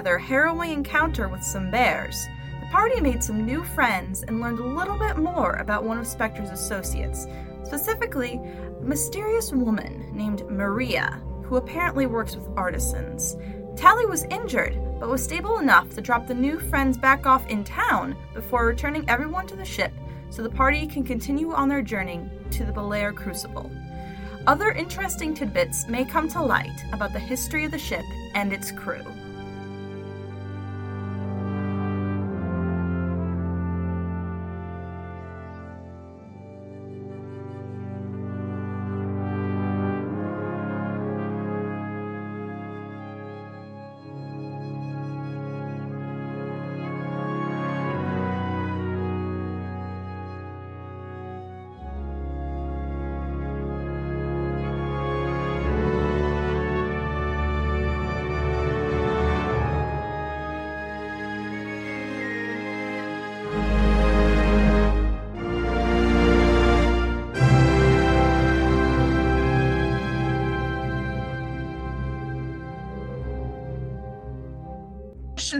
Harrowing encounter with some bears, the party made some new friends and learned a little bit more about one of Spectre's associates, specifically, a mysterious woman named Maria, who apparently works with artisans. Tally was injured, but was stable enough to drop the new friends back off in town before returning everyone to the ship so the party can continue on their journey to the Belair Crucible. Other interesting tidbits may come to light about the history of the ship and its crew.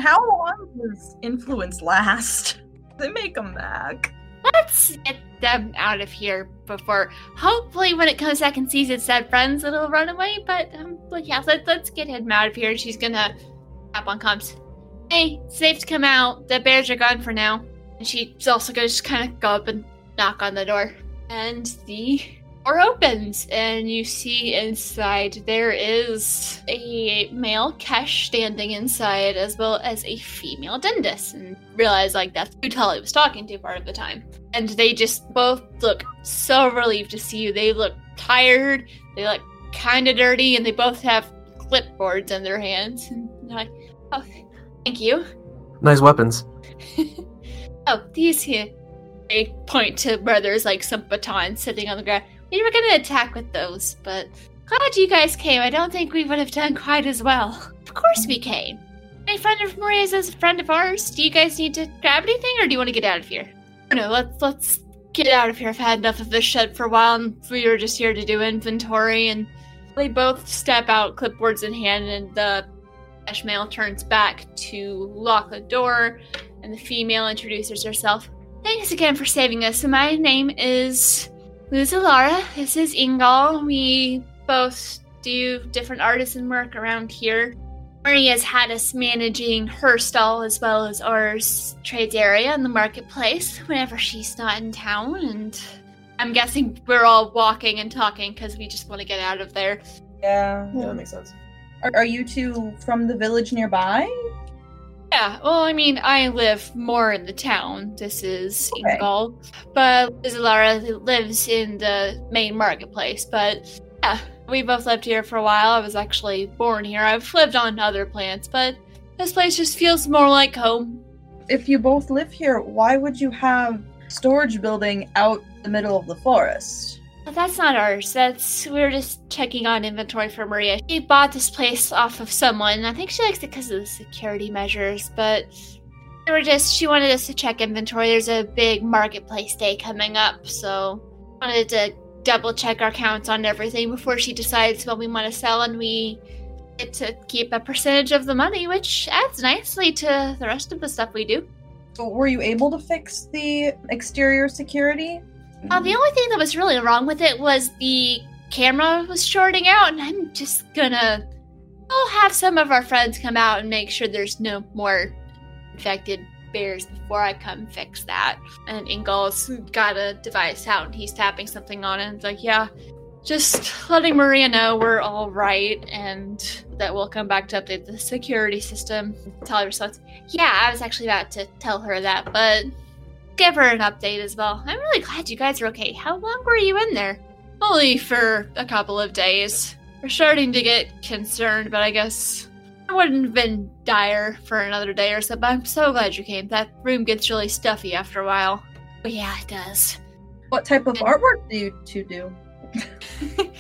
How long does influence last? They make come back. Let's get them out of here before. Hopefully, when it comes back and sees its dead friends, it'll run away. But um, but yeah, let, let's get him out of here. She's gonna tap on comms. Hey, safe to come out. The bears are gone for now. And she's also gonna just kind of go up and knock on the door. And the door opens, and you see inside there is a male Kesh standing inside, as well as a female Dendis. And realize like that's who Tully was talking to part of the time. And they just both look so relieved to see you. They look tired. They look kind of dirty, and they both have clipboards in their hands. And they're like, "Oh, thank you." Nice weapons. Oh, these here. They point to where there's like some batons sitting on the ground. We were gonna attack with those, but glad you guys came. I don't think we would have done quite as well. Of course we came. A friend of Maria's is a friend of ours. Do you guys need to grab anything, or do you want to get out of here? No, let's let's get out of here. I've had enough of this shed for a while, and we were just here to do inventory. And they both step out, clipboards in hand, and the male turns back to lock the door, and the female introduces herself. Thanks again for saving us. My name is Luzalara. This is Ingal. We both do different artisan work around here. Maria's had us managing her stall as well as ours trades area in the marketplace whenever she's not in town, and I'm guessing we're all walking and talking because we just want to get out of there. Yeah. Yeah, that makes sense. Are, are you two from the village nearby? Yeah, well, I mean, I live more in the town. This is Okay. Ingal, but Lizalara lives in the main marketplace. But yeah, we both lived here for a while. I was actually born here. I've lived on other planets, but this place just feels more like home. If you both live here, why would you have storage building out the middle of the forest? That's not ours. That's we are just checking on inventory for Maria. She bought this place off of someone. I think she likes it because of the security measures, but they were just she wanted us to check inventory. There's a big marketplace day coming up, so wanted to double check our counts on everything before she decides what we want to sell, and we get to keep a percentage of the money, which adds nicely to the rest of the stuff we do. So were you able to fix the exterior security? Uh, the only thing that was really wrong with it was the camera was shorting out, and I'm just gonna. I'll have some of our friends come out and make sure there's no more infected bears before I come fix that. And Ingal's got a device out and he's tapping something on it. And it's like, yeah, just letting Maria know we're all right and that we'll come back to update the security system. Tell her response. Yeah, I was actually about to tell her that, but give her an update as well. I'm really glad you guys are okay. How long were you in there? Only for a couple of days. We're starting to get concerned, but I guess it wouldn't have been dire for another day or so. But I'm so glad you came. That room gets really stuffy after a while. But yeah, it does. What type of artwork do you two do?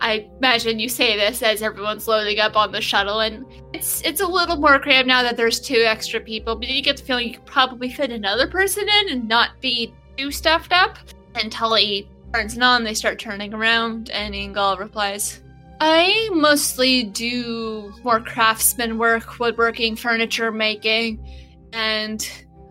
I imagine you say this as everyone's loading up on the shuttle, and it's it's a little more cramped now that there's two extra people. But you get the feeling you could probably fit another person in and not be too stuffed up. And Tully turns it on. They start turning around, and Ingal replies, I mostly do more craftsman work, woodworking, furniture making, and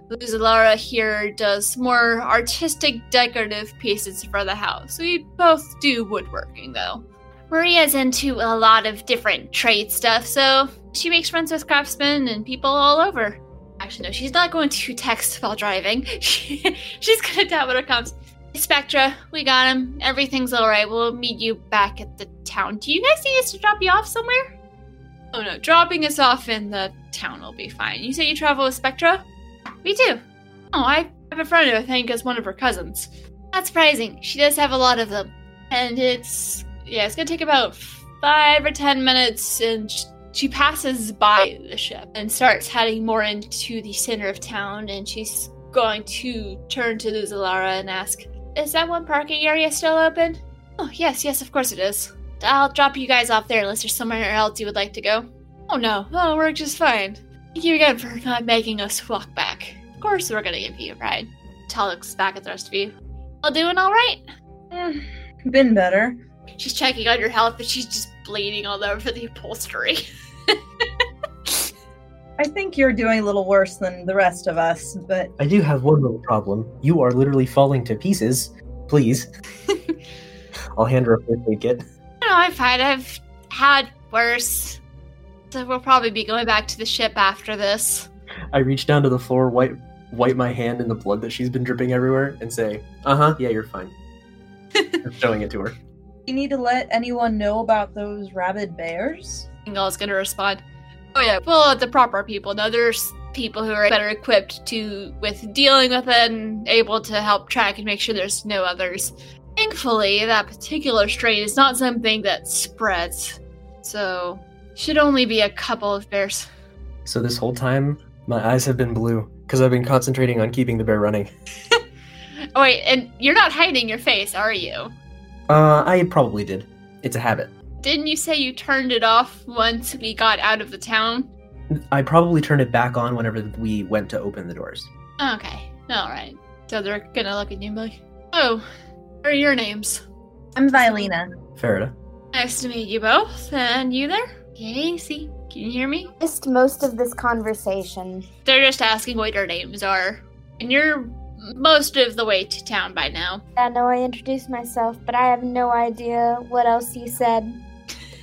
Luzalara here does more artistic, decorative pieces for the house. We both do woodworking, though. Maria's into a lot of different trade stuff, so she makes friends with craftsmen and people all over. Actually, no, she's not going to text while driving. she's gonna tap when it comes. Spectra, we got him. Everything's alright. We'll meet you back at the town. Do you guys need us to drop you off somewhere? Oh no, dropping us off in the town will be fine. You say you travel with Spectra? We do. Oh, I have a friend who I think is one of her cousins. Not surprising. She does have a lot of them. And it's, yeah, it's gonna take about five or ten minutes, and she passes by the ship and starts heading more into the center of town, and she's going to turn to Luzalara and ask, Is that one parking area still open? Oh, yes, yes, of course it is. I'll drop you guys off there unless there's somewhere else you would like to go. Oh no, that'll work just fine. Thank you again for not making us walk back. Of course we're gonna give you a ride. Tal looks back at the rest of you. All doing alright? Eh, been better. She's checking on your health, but she's just bleeding all over the upholstery. I think you're doing a little worse than the rest of us, but I do have one little problem. You are literally falling to pieces. Please. I'll hand her a first aid kit. No, I'm fine. I've had worse. So we'll probably be going back to the ship after this. I reach down to the floor, wipe wipe my hand in the blood that she's been dripping everywhere, and say, "Uh huh, yeah, you're fine." I'm showing it to her. You need to let anyone know about those rabid bears. Ingol's gonna respond. Oh yeah, well the proper people. No, there's people who are better equipped to with dealing with it and able to help track and make sure there's no others. Thankfully, that particular strain is not something that spreads. So should only be a couple of bears. So this whole time, my eyes have been blue because I've been concentrating on keeping the bear running. Oh wait, and you're not hiding your face, are you? Uh, I probably did. It's a habit. Didn't you say you turned it off once we got out of the town? I probably turned it back on whenever we went to open the doors. Okay, alright. So they're gonna look at you and be like, Oh, what are your names? I'm Violina. Farida. Nice to meet you both. And you there? Casey, can you hear me? Missed most of this conversation. They're just asking what your names are. And you're most of the way to town by now. I know I introduced myself, but I have no idea what else you said.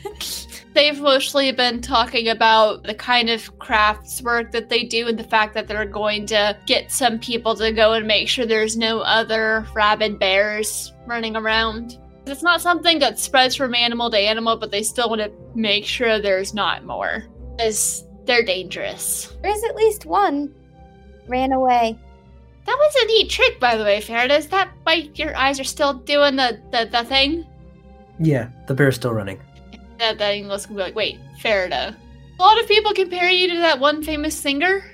They've mostly been talking about the kind of crafts work that they do and the fact that they're going to get some people to go and make sure there's no other rabid bears running around. It's not something that spreads from animal to animal, but they still want to make sure there's not more. Because they're dangerous. There's at least one. Ran away. That was a neat trick, by the way, Farida. Is that why your eyes are still doing the, the, the thing? Yeah, the bear's still running. That, that English can be like, wait, Farida. A lot of people compare you to that one famous singer.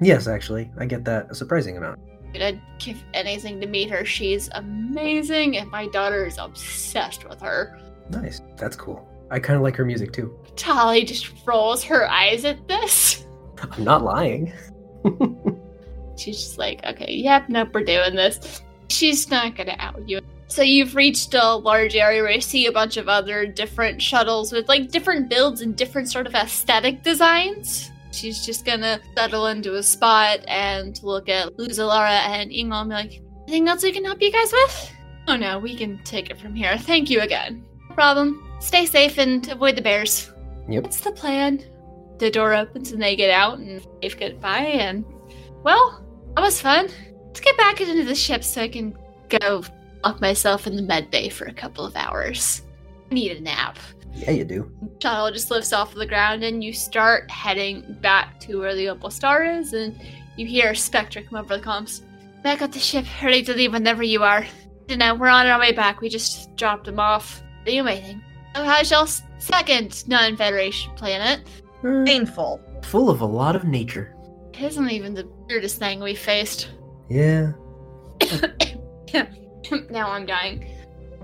Yes, actually, I get that a surprising amount. I'd give anything to meet her. She's amazing, and my daughter is obsessed with her. Nice. That's cool. I kind of like her music too. Tali just rolls her eyes at this. I'm not lying. She's just like, okay, yep, nope, we're doing this. She's not gonna out you. So you've reached a large area where you see a bunch of other different shuttles with like different builds and different sort of aesthetic designs. She's just gonna settle into a spot and look at Luzalara and Ingol and be like, anything else we can help you guys with? Oh no, we can take it from here. Thank you again. No problem. Stay safe and avoid the bears. Yep. That's the plan. The door opens and they get out and wave goodbye and well, that was fun. Let's get back into the ship so I can go lock myself in the med bay for a couple of hours. I need a nap. Yeah, you do. Shuttle just lifts off the ground and you start heading back to where the Opal Star is and you hear Spectre come over the comms. Back at the ship, ready to leave whenever you are. You know, we're on our way back. We just dropped him off. Are you waiting? Oh, how's y'all's second non-Federation planet? Uh, Painful. full of a lot of nature. It isn't even the weirdest thing we faced. Yeah. now I'm dying.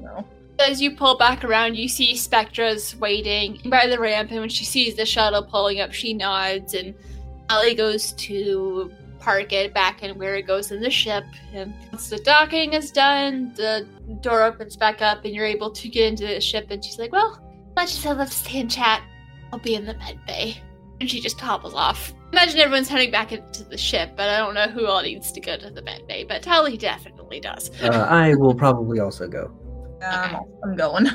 No. As you pull back around, you see Spectra's waiting by the ramp, and when she sees the shuttle pulling up, she nods, and Ellie goes to park it back in where it goes in the ship. And once the docking is done, the door opens back up, and you're able to get into the ship. And she's like, "Well, Much as I love to stay and chat, I'll be in the med bay. And she just hobbles off. Imagine everyone's heading back into the ship, but I don't know who all needs to go to the med bay, but Tally definitely does. Uh, I will probably also go. Um, I'm going.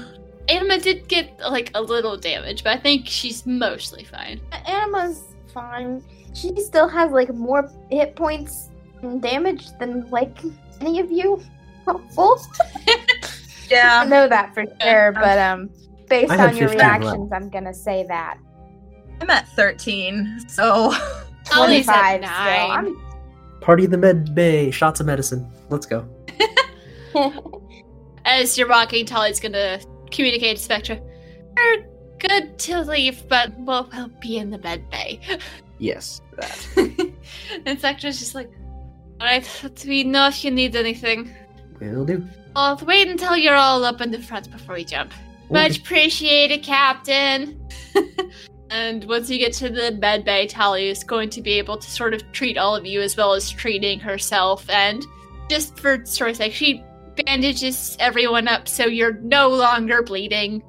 Anima did get like a little damage, but I think she's mostly fine. Anima's fine. She still has like more hit points and damage than like any of you. Hopeful. I know that for sure, but um, based on your 15 left. reactions, I'm gonna say that. I'm at 13, so Tally's at 25 nine. Party in the med bay. Shots of medicine. Let's go. As you're walking, Tally's gonna communicate to Spectra. We're good to leave, but we'll, we'll be in the med bay. Yes, that. and Spectra's just like, alright, let me know if you need anything. Will do. I'll wait until you're all up in the front before we jump. Much appreciated, Captain. And once you get to the med bay, Tally is going to be able to sort of treat all of you as well as treating herself. And just for story's sake, she bandages everyone up so you're no longer bleeding.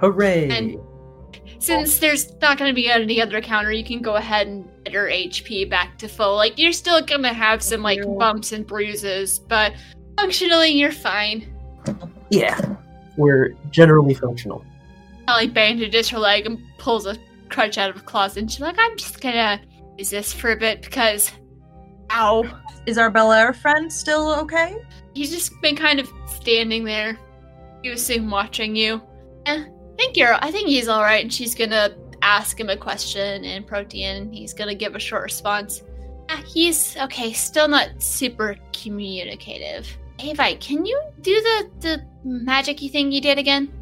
Hooray! And- Since there's not going to be any other counter, you can go ahead and get your HP back to full. Like, you're still going to have some, like, bumps and bruises, but functionally, you're fine. yeah, we're generally functional. Ellie bandages her leg and pulls a crutch out of a closet. And she's like, I'm just gonna use this for a bit because, ow. is our Bel Air friend still okay? He's just been kind of standing there, using watching you. Eh, I think you're, I think he's alright. And she's gonna ask him a question in Protean. He's gonna give a short response. Ah, he's okay, still not super communicative. Hey, Vi, can you do the, the magic thing you did again?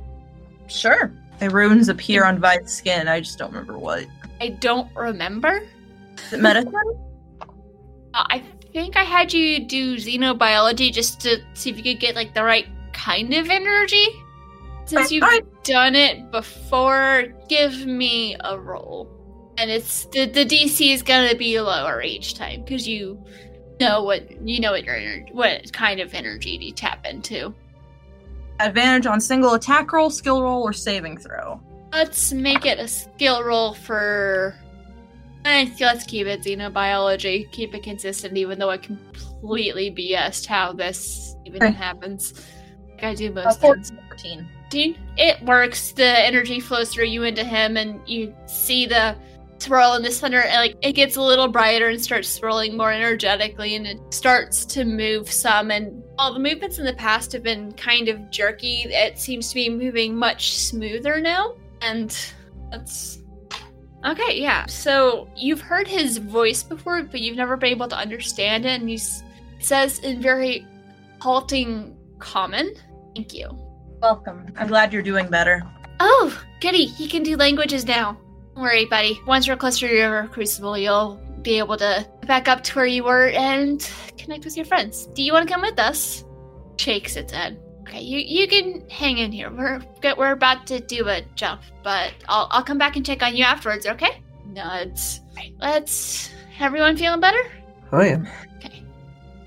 Sure. The runes appear on Vi's skin. I just don't remember what. I don't remember. Is it medicine? Uh, I think I had you do xenobiology just to see if you could get like the right kind of energy. Since you've done it before, give me a roll. And it's the the DC is gonna be lower each time because you know what you know what your what kind of energy to tap into. Advantage on single attack roll, skill roll, or saving throw. Let's make it a skill roll for. Eh, let's keep it xenobiology. Keep it consistent, even though I completely BS'd how this even Okay. happens. Like I do Uh, most things. 14. 14. It works. The energy flows through you into him, and you see the swirl in the center. And like it gets a little brighter and starts swirling more energetically, and it starts to move some. And all the movements in the past have been kind of jerky. It seems to be moving much smoother now, and that's okay. Yeah. So you've heard his voice before, but you've never been able to understand it. And he says in very halting common, "Thank you." Welcome. I'm glad you're doing better. Oh, goody, he can do languages now. Don't worry, buddy. Once you're closer to your crucible, you'll be able to back up to where you were and connect with your friends. Do you want to come with us? Shakes its head. Okay, you you can hang in here. We're we're about to do a jump, but I'll I'll come back and check on you afterwards. Okay? Nods. Right, let's. Everyone feeling better? I am. Okay.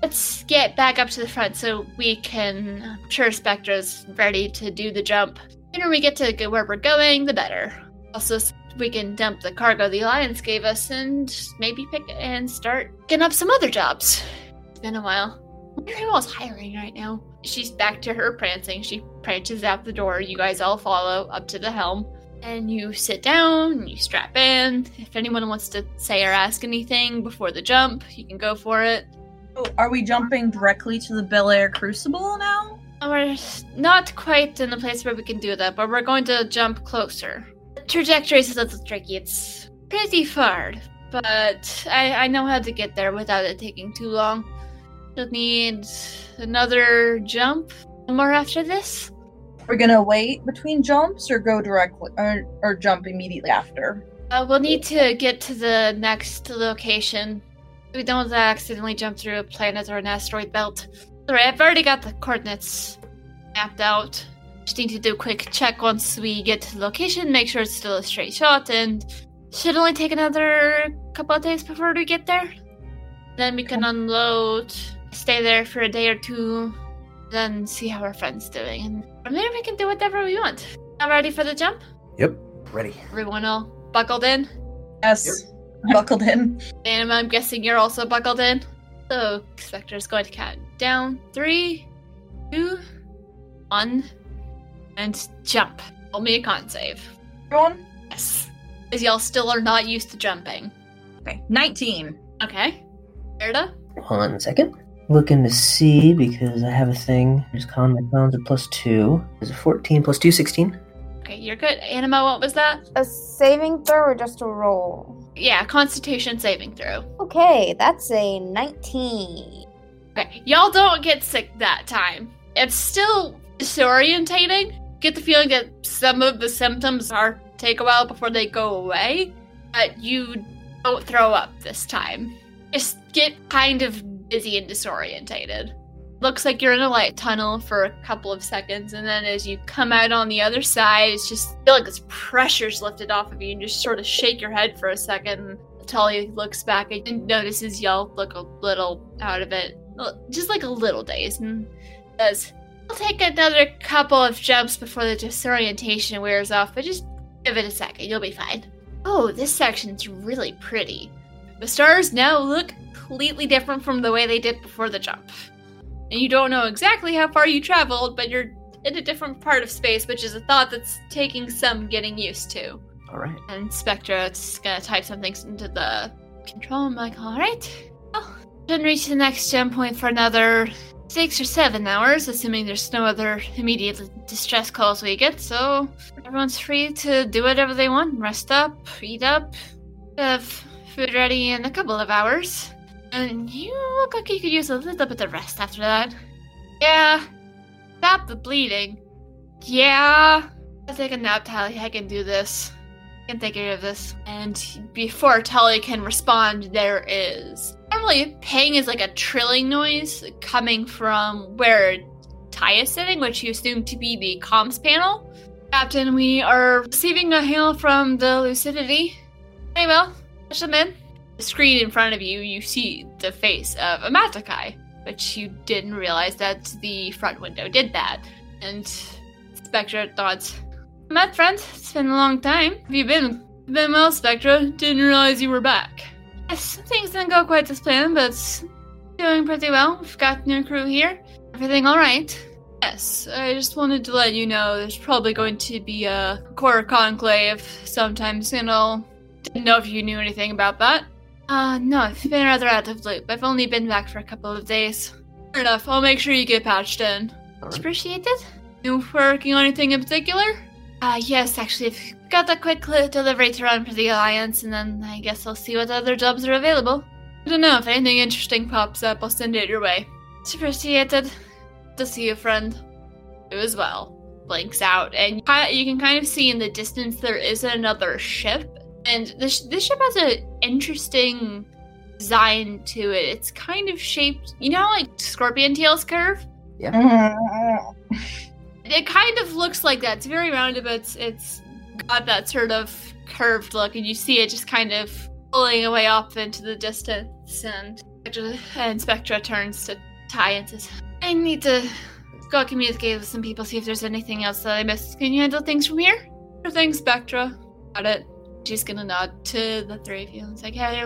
Let's get back up to the front so we can. I'm sure Spectra's ready to do the jump. The sooner we get to go where we're going, the better. Also, we can dump the cargo the Alliance gave us and maybe pick and start getting up some other jobs. It's been a while. I wonder who hiring right now. She's back to her prancing. She prances out the door. You guys all follow up to the helm. And you sit down you strap in. If anyone wants to say or ask anything before the jump, you can go for it. Oh, are we jumping directly to the Bel Air Crucible now? We're not quite in the place where we can do that, but we're going to jump closer. The trajectory is a little tricky. It's pretty far, but I, I know how to get there without it taking too long. You'll need another jump. More after this? We're gonna wait between jumps or go directly or, or jump immediately after. Uh, we'll need to get to the next location. We don't want to accidentally jump through a planet or an asteroid belt. Alright, I've already got the coordinates mapped out. Just need to do a quick check once we get to the location, make sure it's still a straight shot, and should only take another couple of days before we get there. Then we can unload, stay there for a day or two, then see how our friend's doing. And from there, we can do whatever we want. All ready for the jump? Yep. Ready. Everyone all buckled in? Yes. Buckled in. And I'm guessing you're also buckled in. So Spectre's going to count down. Three, two, one, and jump. Roll me a con save. Everyone? Yes. Because y'all still are not used to jumping. Okay. 19. Okay. Erda? One second. Looking to see because I have a thing. Just con my cons are plus two. Is it 14 plus 2, 16? Okay, you're good. Anima, what was that? A saving throw or just a roll? Yeah, Constitution saving throw. Okay, that's a 19. Okay, y'all don't get sick that time. It's still disorientating. Get the feeling that some of the symptoms are take a while before they go away, but you don't throw up this time. Just get kind of dizzy and disorientated. Looks like you're in a light tunnel for a couple of seconds, and then as you come out on the other side, it's just feel like this pressure's lifted off of you, and just sort of shake your head for a second. Tully looks back and notices y'all look a little out of it, just like a little dazed, and says, "I'll take another couple of jumps before the disorientation wears off, but just give it a second, you'll be fine." Oh, this section's really pretty. The stars now look completely different from the way they did before the jump and you don't know exactly how far you traveled, but you're in a different part of space, which is a thought that's taking some getting used to. All right. And Spectra is gonna type something into the control. I'm like, all right, well, shouldn't reach the next jump point for another six or seven hours, assuming there's no other immediate distress calls we get. So everyone's free to do whatever they want, rest up, eat up, have food ready in a couple of hours. And you look like you could use a little bit of rest after that. Yeah. Stop the bleeding. Yeah. I'll take a nap, Tally. I can do this. I can take care of this. And before Tally can respond, there is. Normally, ping is like a trilling noise coming from where Ty is sitting, which you assume to be the comms panel. Captain, we are receiving a hail from the Lucidity. Hey, well. Push them in the screen in front of you, you see the face of a Amatakai, but you didn't realize that the front window did that. And Spectra thought, Met friend, it's been a long time. Have you been? Been well, Spectra. Didn't realize you were back. Yes, things didn't go quite as planned, but it's doing pretty well. We've got new crew here. Everything alright? Yes, I just wanted to let you know there's probably going to be a core conclave sometime soon. I didn't know if you knew anything about that. Uh, no, I've been rather out of loop. I've only been back for a couple of days. Fair enough, I'll make sure you get patched in. Alright. Appreciated. You working on anything in particular? Uh, yes, actually, I've got a quick delivery to run for the Alliance, and then I guess I'll see what other jobs are available. I don't know, if anything interesting pops up, I'll send it your way. It's appreciated. To see you, friend. You as well. Blinks out, and you can kind of see in the distance there is another ship, and this this ship has an interesting design to it. It's kind of shaped, you know, like scorpion tails curve. Mm. It kind of looks like that. It's very rounded, but it's, it's got that sort of curved look, and you see it just kind of pulling away off into the distance. And Spectra, and Spectra turns to Ty and says, "I need to go communicate with some people, see if there's anything else that I missed. Can you handle things from here?" Sure thing, Spectra. Got it. She's gonna nod to the three of you and say, "Okay,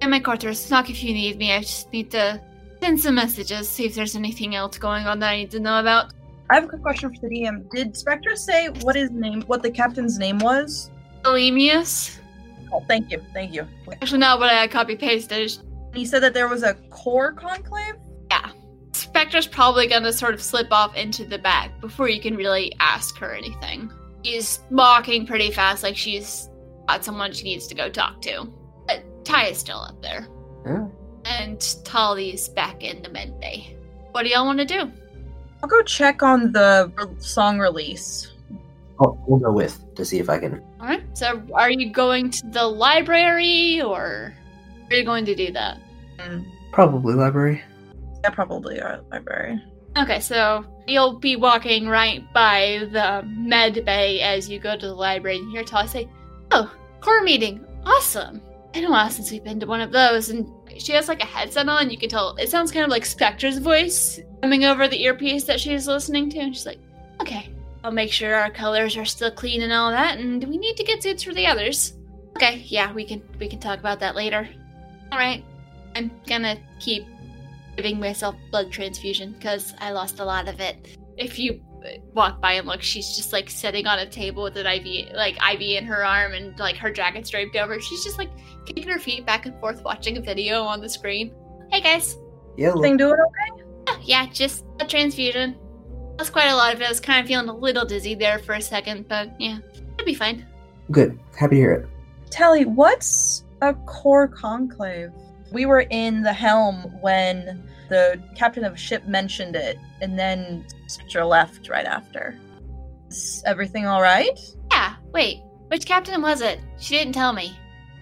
in my quarters. Knock if you need me. I just need to send some messages, see if there's anything else going on that I need to know about." I have a quick question for the DM. Did Spectre say what his name, what the captain's name was? Elemius. Oh, thank you, thank you. Actually, no, but I copy pasted. He said that there was a core conclave. Yeah, Spectre's probably gonna sort of slip off into the back before you can really ask her anything. She's walking pretty fast, like she's got someone she needs to go talk to. But Ty is still up there. Yeah. And Tali's back in the med bay. What do y'all want to do? I'll go check on the song release. Oh, we'll go with to see if I can. Alright, so are you going to the library or are you going to do that? Probably library. yeah, probably our library. Okay, so you'll be walking right by the med bay as you go to the library and hear Tali say, Oh, core meeting. Awesome. Been a while since we've been to one of those. And she has like a headset on. You can tell it sounds kind of like Spectre's voice coming over the earpiece that she's listening to. And she's like, Okay, I'll make sure our colors are still clean and all that, and we need to get suits for the others. Okay, yeah, we can we can talk about that later. All right, I'm gonna keep giving myself blood transfusion because I lost a lot of it. If you walk by and look, she's just like sitting on a table with an IV, like IV in her arm, and like her jacket draped over. She's just like kicking her feet back and forth, watching a video on the screen. Hey guys, Yeah, Thing doing okay? Oh, yeah, just a transfusion. That's quite a lot of it. I was kind of feeling a little dizzy there for a second, but yeah, it'll be fine. good. Happy to hear it. Tally, what's a core conclave? We were in the helm when the captain of a ship mentioned it, and then Spectre left right after. Is everything all right? Yeah, wait, which captain was it? She didn't tell me.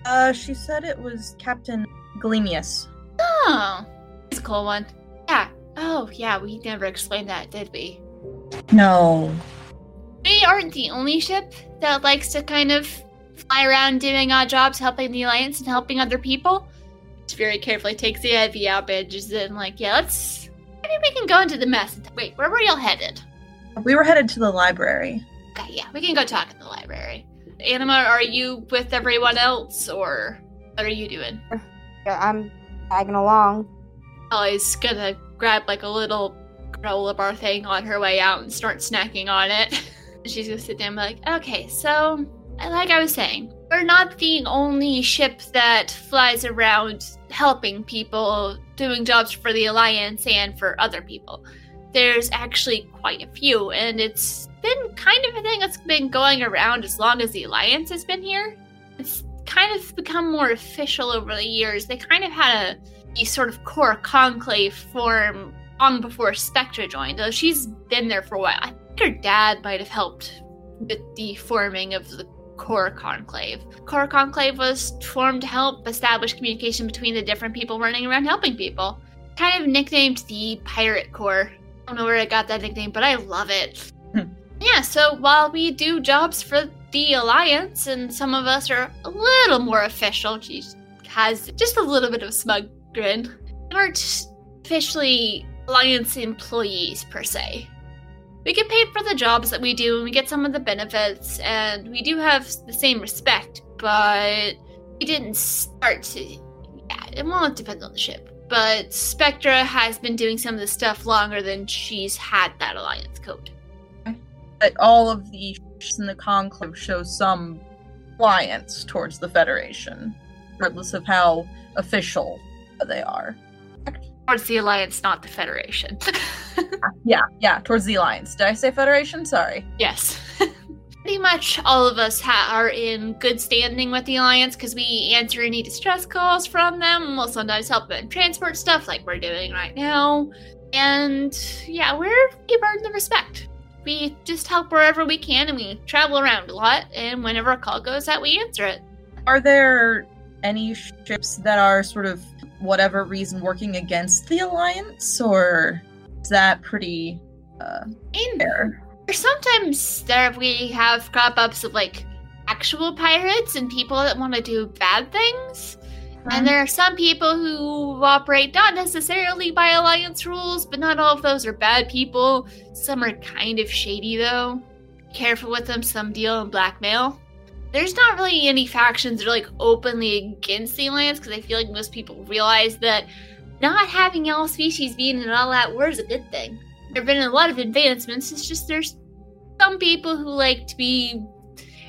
Uh, she said it was Captain Galemius. Oh, it's a cool one. Yeah. Oh, yeah, we never explained that, did we? No. We aren't the only ship that likes to kind of fly around doing odd jobs, helping the Alliance and helping other people. Just very carefully takes the IV out, bandages it, and like, yeah, let's. Maybe we can go into the mess. Wait, where were y'all headed? We were headed to the library. Okay, yeah, we can go talk in the library. Anima, are you with everyone else, or what are you doing? Yeah, I'm tagging along. Ellie's gonna grab like a little granola bar thing on her way out and start snacking on it. She's gonna sit down and be like, okay, so, like I was saying, we're not the only ship that flies around helping people, doing jobs for the Alliance and for other people. There's actually quite a few, and it's been kind of a thing that's been going around as long as the Alliance has been here. It's kind of become more official over the years. They kind of had a the sort of core conclave form long before Spectra joined, though she's been there for a while. I think her dad might have helped with the forming of the core conclave. Core conclave was formed to help establish communication between the different people running around helping people. Kind of nicknamed the Pirate Corps. I don't know where I got that nickname, but I love it. Hmm. yeah, so while we do jobs for the Alliance, and some of us are a little more official, she has just a little bit of a smug grin, we aren't officially Alliance employees per se. We get paid for the jobs that we do and we get some of the benefits, and we do have the same respect, but we didn't start to. Yeah, well, it depends on the ship. But Spectra has been doing some of the stuff longer than she's had that Alliance code. But all of the ships in the conclave show some alliance towards the Federation, regardless of how official they are. Towards the Alliance, not the Federation. Yeah, yeah, towards the alliance. Did I say Federation? Sorry. yes. Pretty much all of us ha- are in good standing with the Alliance because we answer any distress calls from them. We'll sometimes help them transport stuff like we're doing right now. And yeah, we're we earn the respect. We just help wherever we can and we travel around a lot. And whenever a call goes out, we answer it. Are there any ships that are sort of whatever reason working against the alliance, or is that pretty uh, And fair? sometimes there we have crop ups of like actual pirates and people that want to do bad things. And there are some people who operate not necessarily by alliance rules, but not all of those are bad people. Some are kind of shady though. Careful with them, some deal in blackmail. There's not really any factions that are like openly against the alliance because I feel like most people realize that not having all species being in all that war is a good thing. There have been a lot of advancements, it's just there's some people who like to be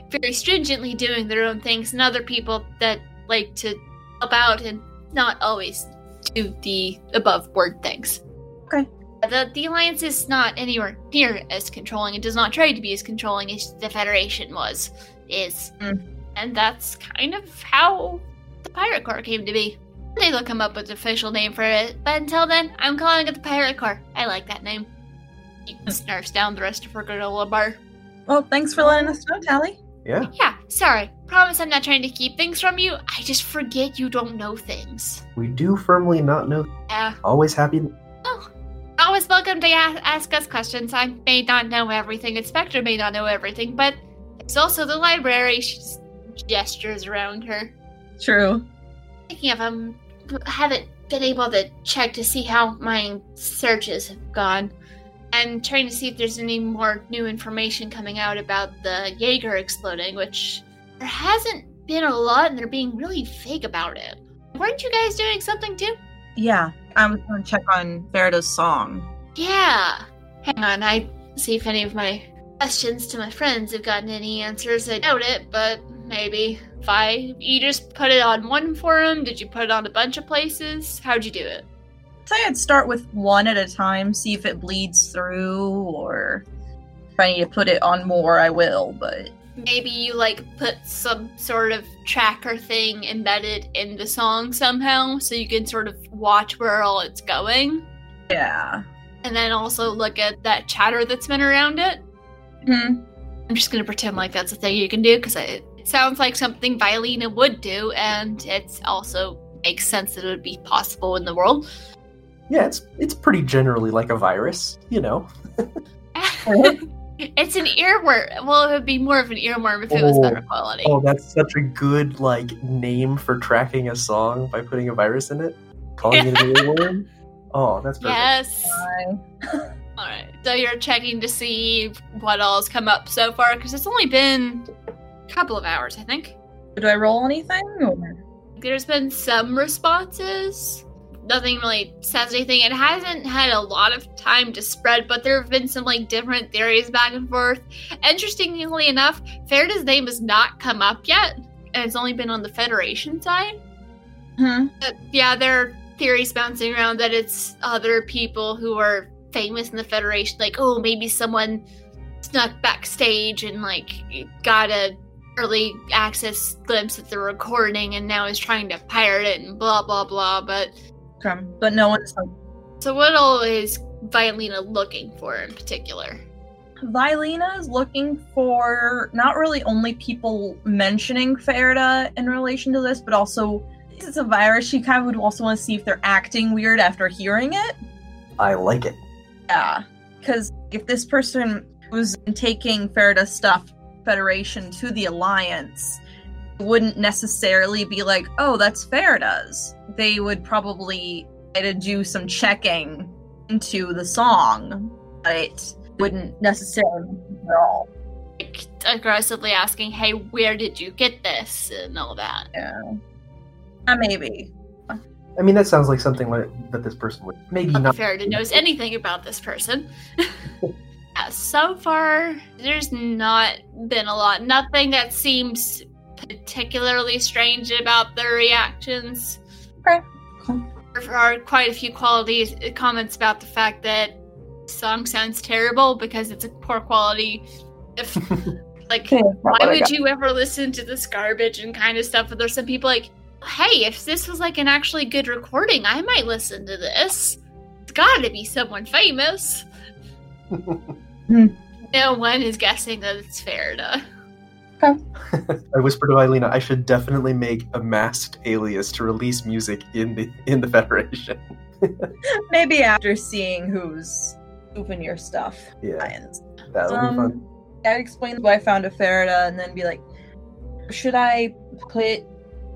very stringently doing their own things and other people that like to help out and not always do the above board things. Okay. The, the Alliance is not anywhere near as controlling. It does not try to be as controlling as the Federation was, is. Mm. And that's kind of how the Pirate Corps came to be. They will come up with an official name for it, but until then, I'm calling it the Pirate Corps. I like that name. He snarfs down the rest of her granola bar. Well, thanks for letting us know, Tally. Yeah. Yeah, sorry. Promise I'm not trying to keep things from you. I just forget you don't know things. We do firmly not know. Yeah. Always happy. Oh, always welcome to ask us questions. I may not know everything, Inspector may not know everything, but it's also the library. She just gestures around her. True. Speaking of, um, I haven't been able to check to see how my searches have gone. and trying to see if there's any more new information coming out about the Jaeger exploding, which there hasn't been a lot, and they're being really vague about it. Weren't you guys doing something too? Yeah, I was going to check on Farida's song. Yeah. Hang on, I see if any of my questions to my friends have gotten any answers. I doubt it, but maybe. If I, you just put it on one forum? Did you put it on a bunch of places? How'd you do it? say I'd start with one at a time, see if it bleeds through, or if I need to put it on more, I will, but. Maybe you like put some sort of tracker thing embedded in the song somehow so you can sort of watch where all it's going. Yeah. And then also look at that chatter that's been around it. Hmm. I'm just gonna pretend like that's a thing you can do because it sounds like something Violina would do, and it's also makes sense that it would be possible in the world. Yeah, it's it's pretty generally like a virus, you know. it's an earworm. Well, it would be more of an earworm if it was Oh. better quality. Oh, that's such a good like name for tracking a song by putting a virus in it. Calling it an earworm. Oh, that's perfect. yes. All right. So you're checking to see what all's come up so far because it's only been a couple of hours, I think. Do I roll anything? Or... There's been some responses. Nothing really says anything. It hasn't had a lot of time to spread, but there have been some like different theories back and forth. Interestingly enough, Farida's name has not come up yet, and it's only been on the Federation side. Hmm. But yeah, there are theories bouncing around that it's other people who are famous in the Federation. Like, oh, maybe someone snuck backstage and like got a early access glimpse at the recording and now is trying to pirate it and blah blah blah. But Okay. But no one's like. so what all is Violina looking for in particular? Violina is looking for not really only people mentioning Ferda in relation to this, but also since it's a virus, she kind of would also want to see if they're acting weird after hearing it. I like it. Yeah. Because if this person was taking Ferda's stuff, Federation to the Alliance, it wouldn't necessarily be like, oh, that's Ferda's. They would probably try to do some checking into the song, but it wouldn't necessarily at all. Like aggressively asking, "Hey, where did you get this?" and all that. Yeah. Uh, maybe. I mean, that sounds like something like, that this person would maybe Not not. Farida knows anything about this person. yeah, so far, there's not been a lot. Nothing that seems particularly strange about their reactions. Okay. There are quite a few qualities comments about the fact that song sounds terrible because it's a poor quality. If like why would you ever listen to this garbage and kind of stuff? But there's some people like, hey, if this was like an actually good recording, I might listen to this. It's gotta be someone famous. No one is guessing that it's Farida. I whispered to Eileen, I should definitely make a masked alias to release music in the in the Federation. Maybe after seeing who's moving your stuff. Yeah, Lions. that'll be fun. Um, I'd explain why I found a Farida and then be like, should I put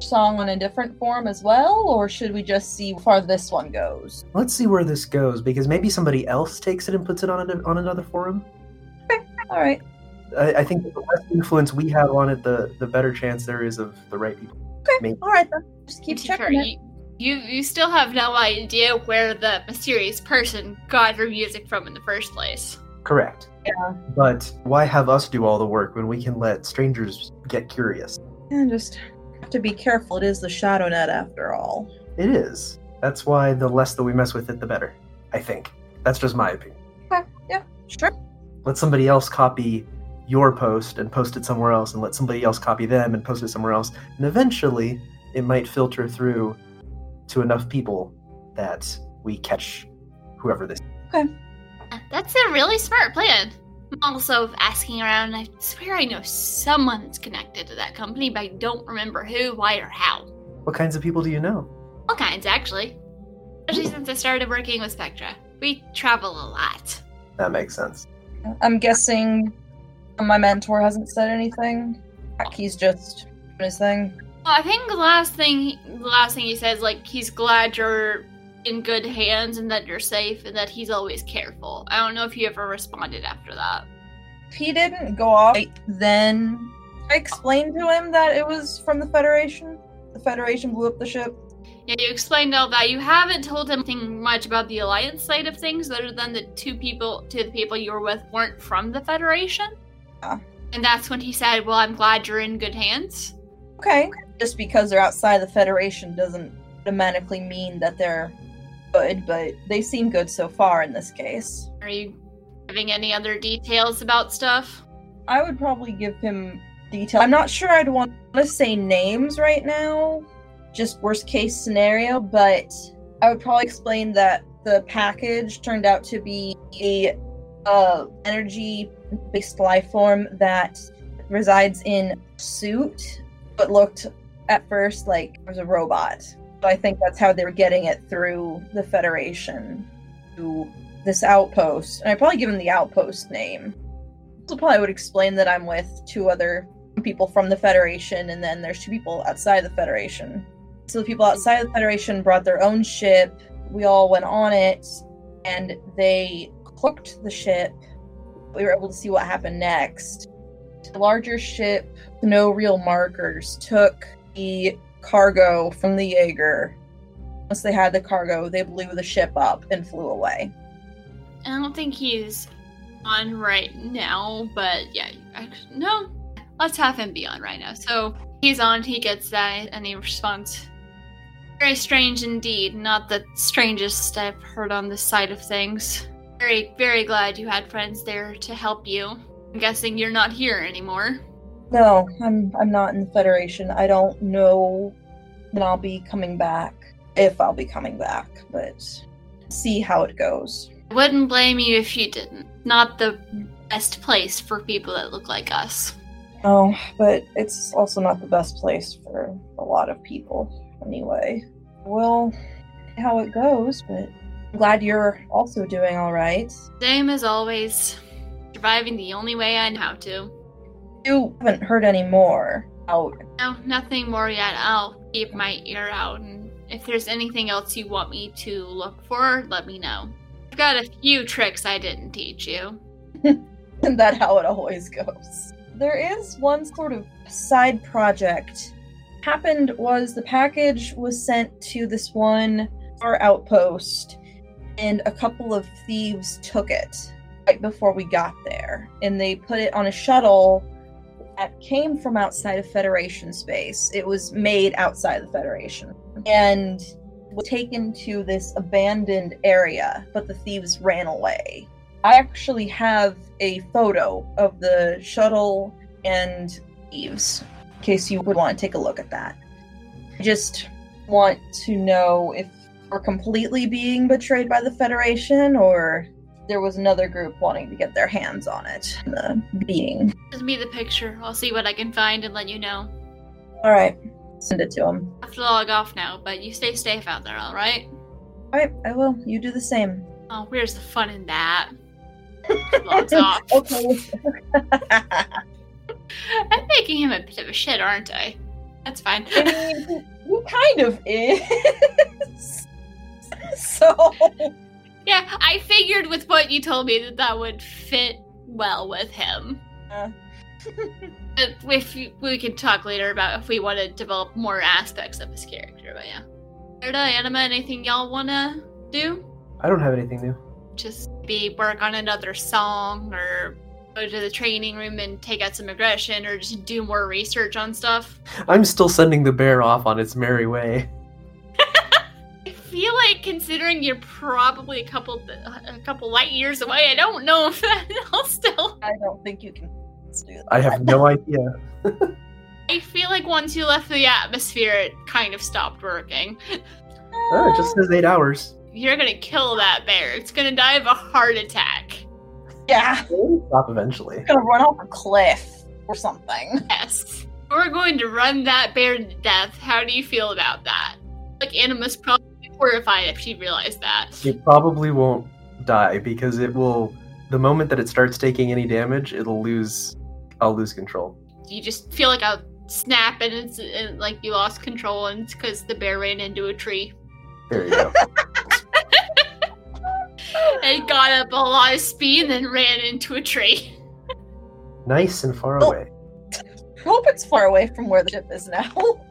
song on a different form as well, or should we just see how far this one goes? Let's see where this goes because maybe somebody else takes it and puts it on a, on another forum. Okay. All right. I, I think the less influence we have on it, the the better chance there is of the right people. Okay. Maybe. All right then. Just keep To checking it. you, you you still have no idea where the mysterious person got her music from in the first place. Correct. Yeah. But why have us do all the work when we can let strangers get curious? And just have to be careful. It is the shadow net after all. It is. That's why the less that we mess with it, the better. I think. That's just my opinion. Okay. Yeah. Sure. Let somebody else copy your post and post it somewhere else, and let somebody else copy them and post it somewhere else. And eventually, it might filter through to enough people that we catch whoever this. Okay. That's a really smart plan. I'm also asking around. I swear I know someone that's connected to that company, but I don't remember who, why, or how. What kinds of people do you know? All kinds, actually. Especially since I started working with Spectra. We travel a lot. That makes sense. I'm guessing my mentor hasn't said anything. He's just doing his thing. Well, I think the last thing, the last thing he says, like he's glad you're in good hands and that you're safe and that he's always careful. I don't know if you ever responded after that. He didn't go off. Then I explained to him that it was from the Federation. The Federation blew up the ship. Yeah, you explained all that. You haven't told him anything much about the alliance side of things, other than the two people, two of the people you were with, weren't from the Federation. Yeah. And that's when he said, "Well, I'm glad you're in good hands." Okay. Just because they're outside the Federation doesn't automatically mean that they're good, but they seem good so far in this case. Are you giving any other details about stuff? I would probably give him detail. I'm not sure I'd want to say names right now, just worst case scenario, but I would probably explain that the package turned out to be a uh, energy based life form that resides in suit, but looked at first like it was a robot. So I think that's how they were getting it through the Federation to this outpost. And I probably give him the outpost name. Also, probably would explain that I'm with two other people from the Federation, and then there's two people outside the Federation. So the people outside the Federation brought their own ship. We all went on it, and they hooked the ship. We were able to see what happened next. The larger ship, no real markers, took the cargo from the Jaeger. Once they had the cargo, they blew the ship up and flew away. I don't think he's on right now, but yeah, actually, no. Let's have him be on right now. So he's on, he gets that, and he responds, Very strange indeed. Not the strangest I've heard on this side of things. Very, very glad you had friends there to help you. I'm guessing you're not here anymore. No, I'm I'm not in the Federation. I don't know when I'll be coming back. If I'll be coming back, but see how it goes. I wouldn't blame you if you didn't. Not the best place for people that look like us. Oh, but it's also not the best place for a lot of people anyway. We'll how it goes, but I'm glad you're also doing all right. Same as always. Surviving the only way I know how to. You haven't heard any more out. No, nothing more yet. I'll keep my ear out, and if there's anything else you want me to look for, let me know. I've got a few tricks I didn't teach you. Isn't that how it always goes? There is one sort of side project. Happened was the package was sent to this one our outpost, and a couple of thieves took it right before we got there, and they put it on a shuttle that came from outside of Federation space. It was made outside the Federation, and was taken to this abandoned area, but the thieves ran away. I actually have a photo of the shuttle and thieves, in case you would want to take a look at that. I just want to know if we're completely being betrayed by the Federation or there was another group wanting to get their hands on it. The being. Send me the picture. I'll see what I can find and let you know. Alright, send it to him. I have to log off now, but you stay safe out there, alright? Alright, I will. You do the same. Oh, where's the fun in that? Logs off. okay. I'm making him a bit of a shit, aren't I? That's fine. I mean, he kind of is. so, yeah, I figured with what you told me that that would fit well with him. uh, But if you, we can talk later about if we want to develop more aspects of his character. But yeah, Erda, Anima, anything y'all wanna do? I don't have anything new. Just be work on another song, or go to the training room and take out some aggression, or just do more research on stuff. I'm still sending the bear off on its merry way. I feel like considering you're probably a couple a couple light years away, I don't know if that'll still. I don't think you can do that. I have no idea. I feel like once you left the atmosphere, it kind of stopped working. Oh, it just says eight hours. You're gonna kill that bear. It's gonna die of a heart attack. Yeah, It'll stop eventually. it's gonna run off a cliff or something. Yes. We're going to run that bear to death. How do you feel about that? Like Anima's probably horrified if she realized that. It probably won't die because it will. The moment that it starts taking any damage, it'll lose. I'll lose control. You just feel like a snap and it's and, like you lost control and it's because the bear ran into a tree. There you go. it got up a lot of speed and then ran into a tree. Nice and far Oh. away. I hope it's far away from where the ship is now.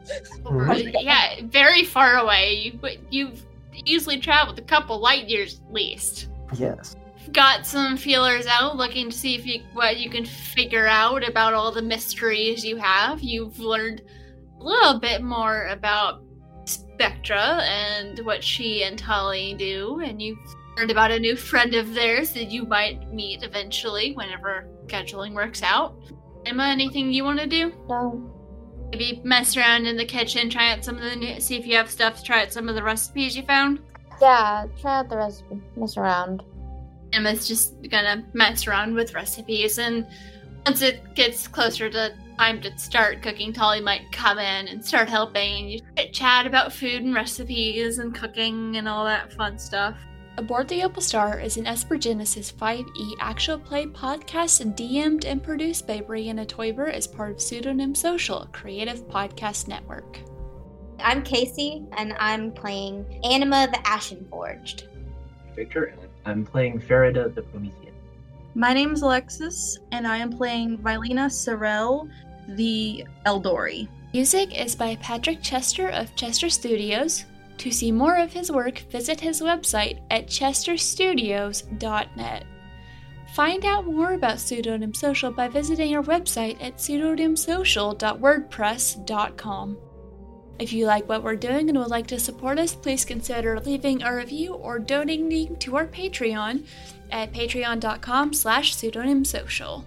Yeah, very far away. You you've easily traveled a couple light years at least. Yes. Got some feelers out, looking to see if you what you can figure out about all the mysteries you have. You've learned a little bit more about Spectra and what she and Tali do, and you've learned about a new friend of theirs that you might meet eventually whenever scheduling works out. Emma, anything you want to do? No. Maybe mess around in the kitchen, try out some of the new, see if you have stuff try out some of the recipes you found. Yeah, try out the recipe. Mess around. Emma's just gonna mess around with recipes, and once it gets closer to time to start cooking, Tolly might come in and start helping, and you chit chat about food and recipes and cooking and all that fun stuff. Aboard the Opal Star is an Esper Genesis 5e actual play podcast DM'd and produced by Brianna Toiber as part of Pseudonym Social, a creative podcast network. I'm Casey, and I'm playing Anima the Ashen Forged. Victor, I'm playing Farida the Promethean. My name's Alexis, and I am playing Vilena Sorel, the Eldori. Music is by Patrick Chester of Chester Studios. To see more of his work, visit his website at chesterstudios.net. Find out more about Pseudonym Social by visiting our website at pseudonymsocial.wordpress.com. If you like what we're doing and would like to support us, please consider leaving a review or donating to our Patreon at patreon.com slash pseudonymsocial.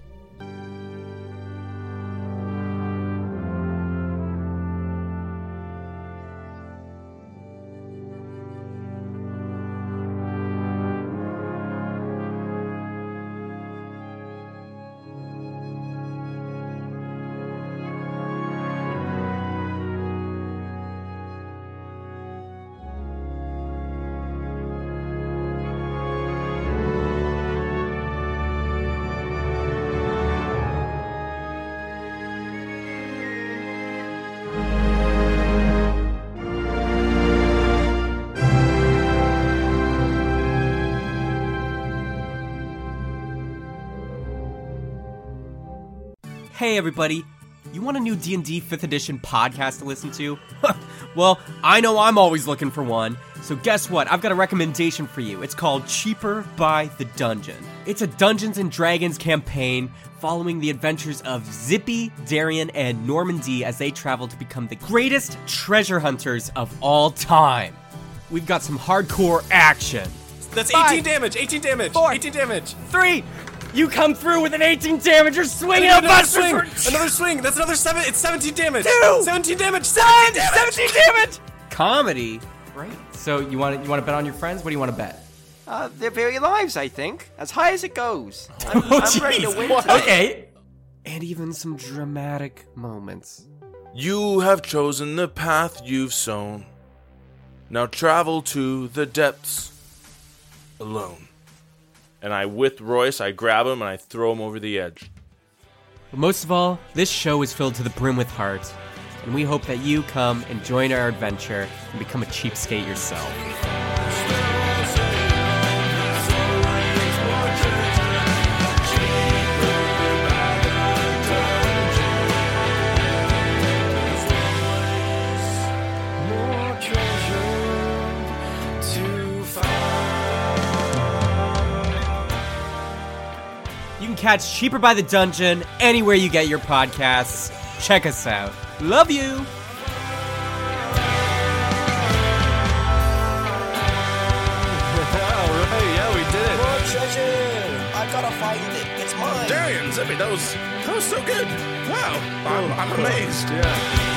Hey everybody, you want a new D&D 5th edition podcast to listen to? well, I know I'm always looking for one. So guess what? I've got a recommendation for you. It's called Cheaper by the Dungeon. It's a Dungeons and Dragons campaign following the adventures of Zippy, Darian, and Normandy as they travel to become the greatest treasure hunters of all time. We've got some hardcore action. That's Five. 18 damage. 18 damage. Four. 18 damage. Three! You come through with an 18 damage, you're swinging a another buster swing. sword. Another swing. That's another seven. It's 17 damage. Two. 17 damage. 17 damage. 17 damage! Comedy? Right. So you want to you want to bet on your friends? What do you want to bet? Uh, their very lives, I think. As high as it goes. I'm, Oh, I'm ready to win. What? tonight. Okay. And even some dramatic moments. You have chosen the path you've sown. Now travel to the depths alone. And I, with Royce, I grab him and I throw him over the edge. But most of all, this show is filled to the brim with heart, and we hope that you come and join our adventure and become a cheapskate yourself. Catch Cheaper by the Dungeon anywhere you get your podcasts. Check us out. Love you! All right. Yeah, we did it. More treasure! I gotta find it. It's mine. Darian, Zippy, that was that was so good. Wow, I'm, I'm oh, amazed. Yeah.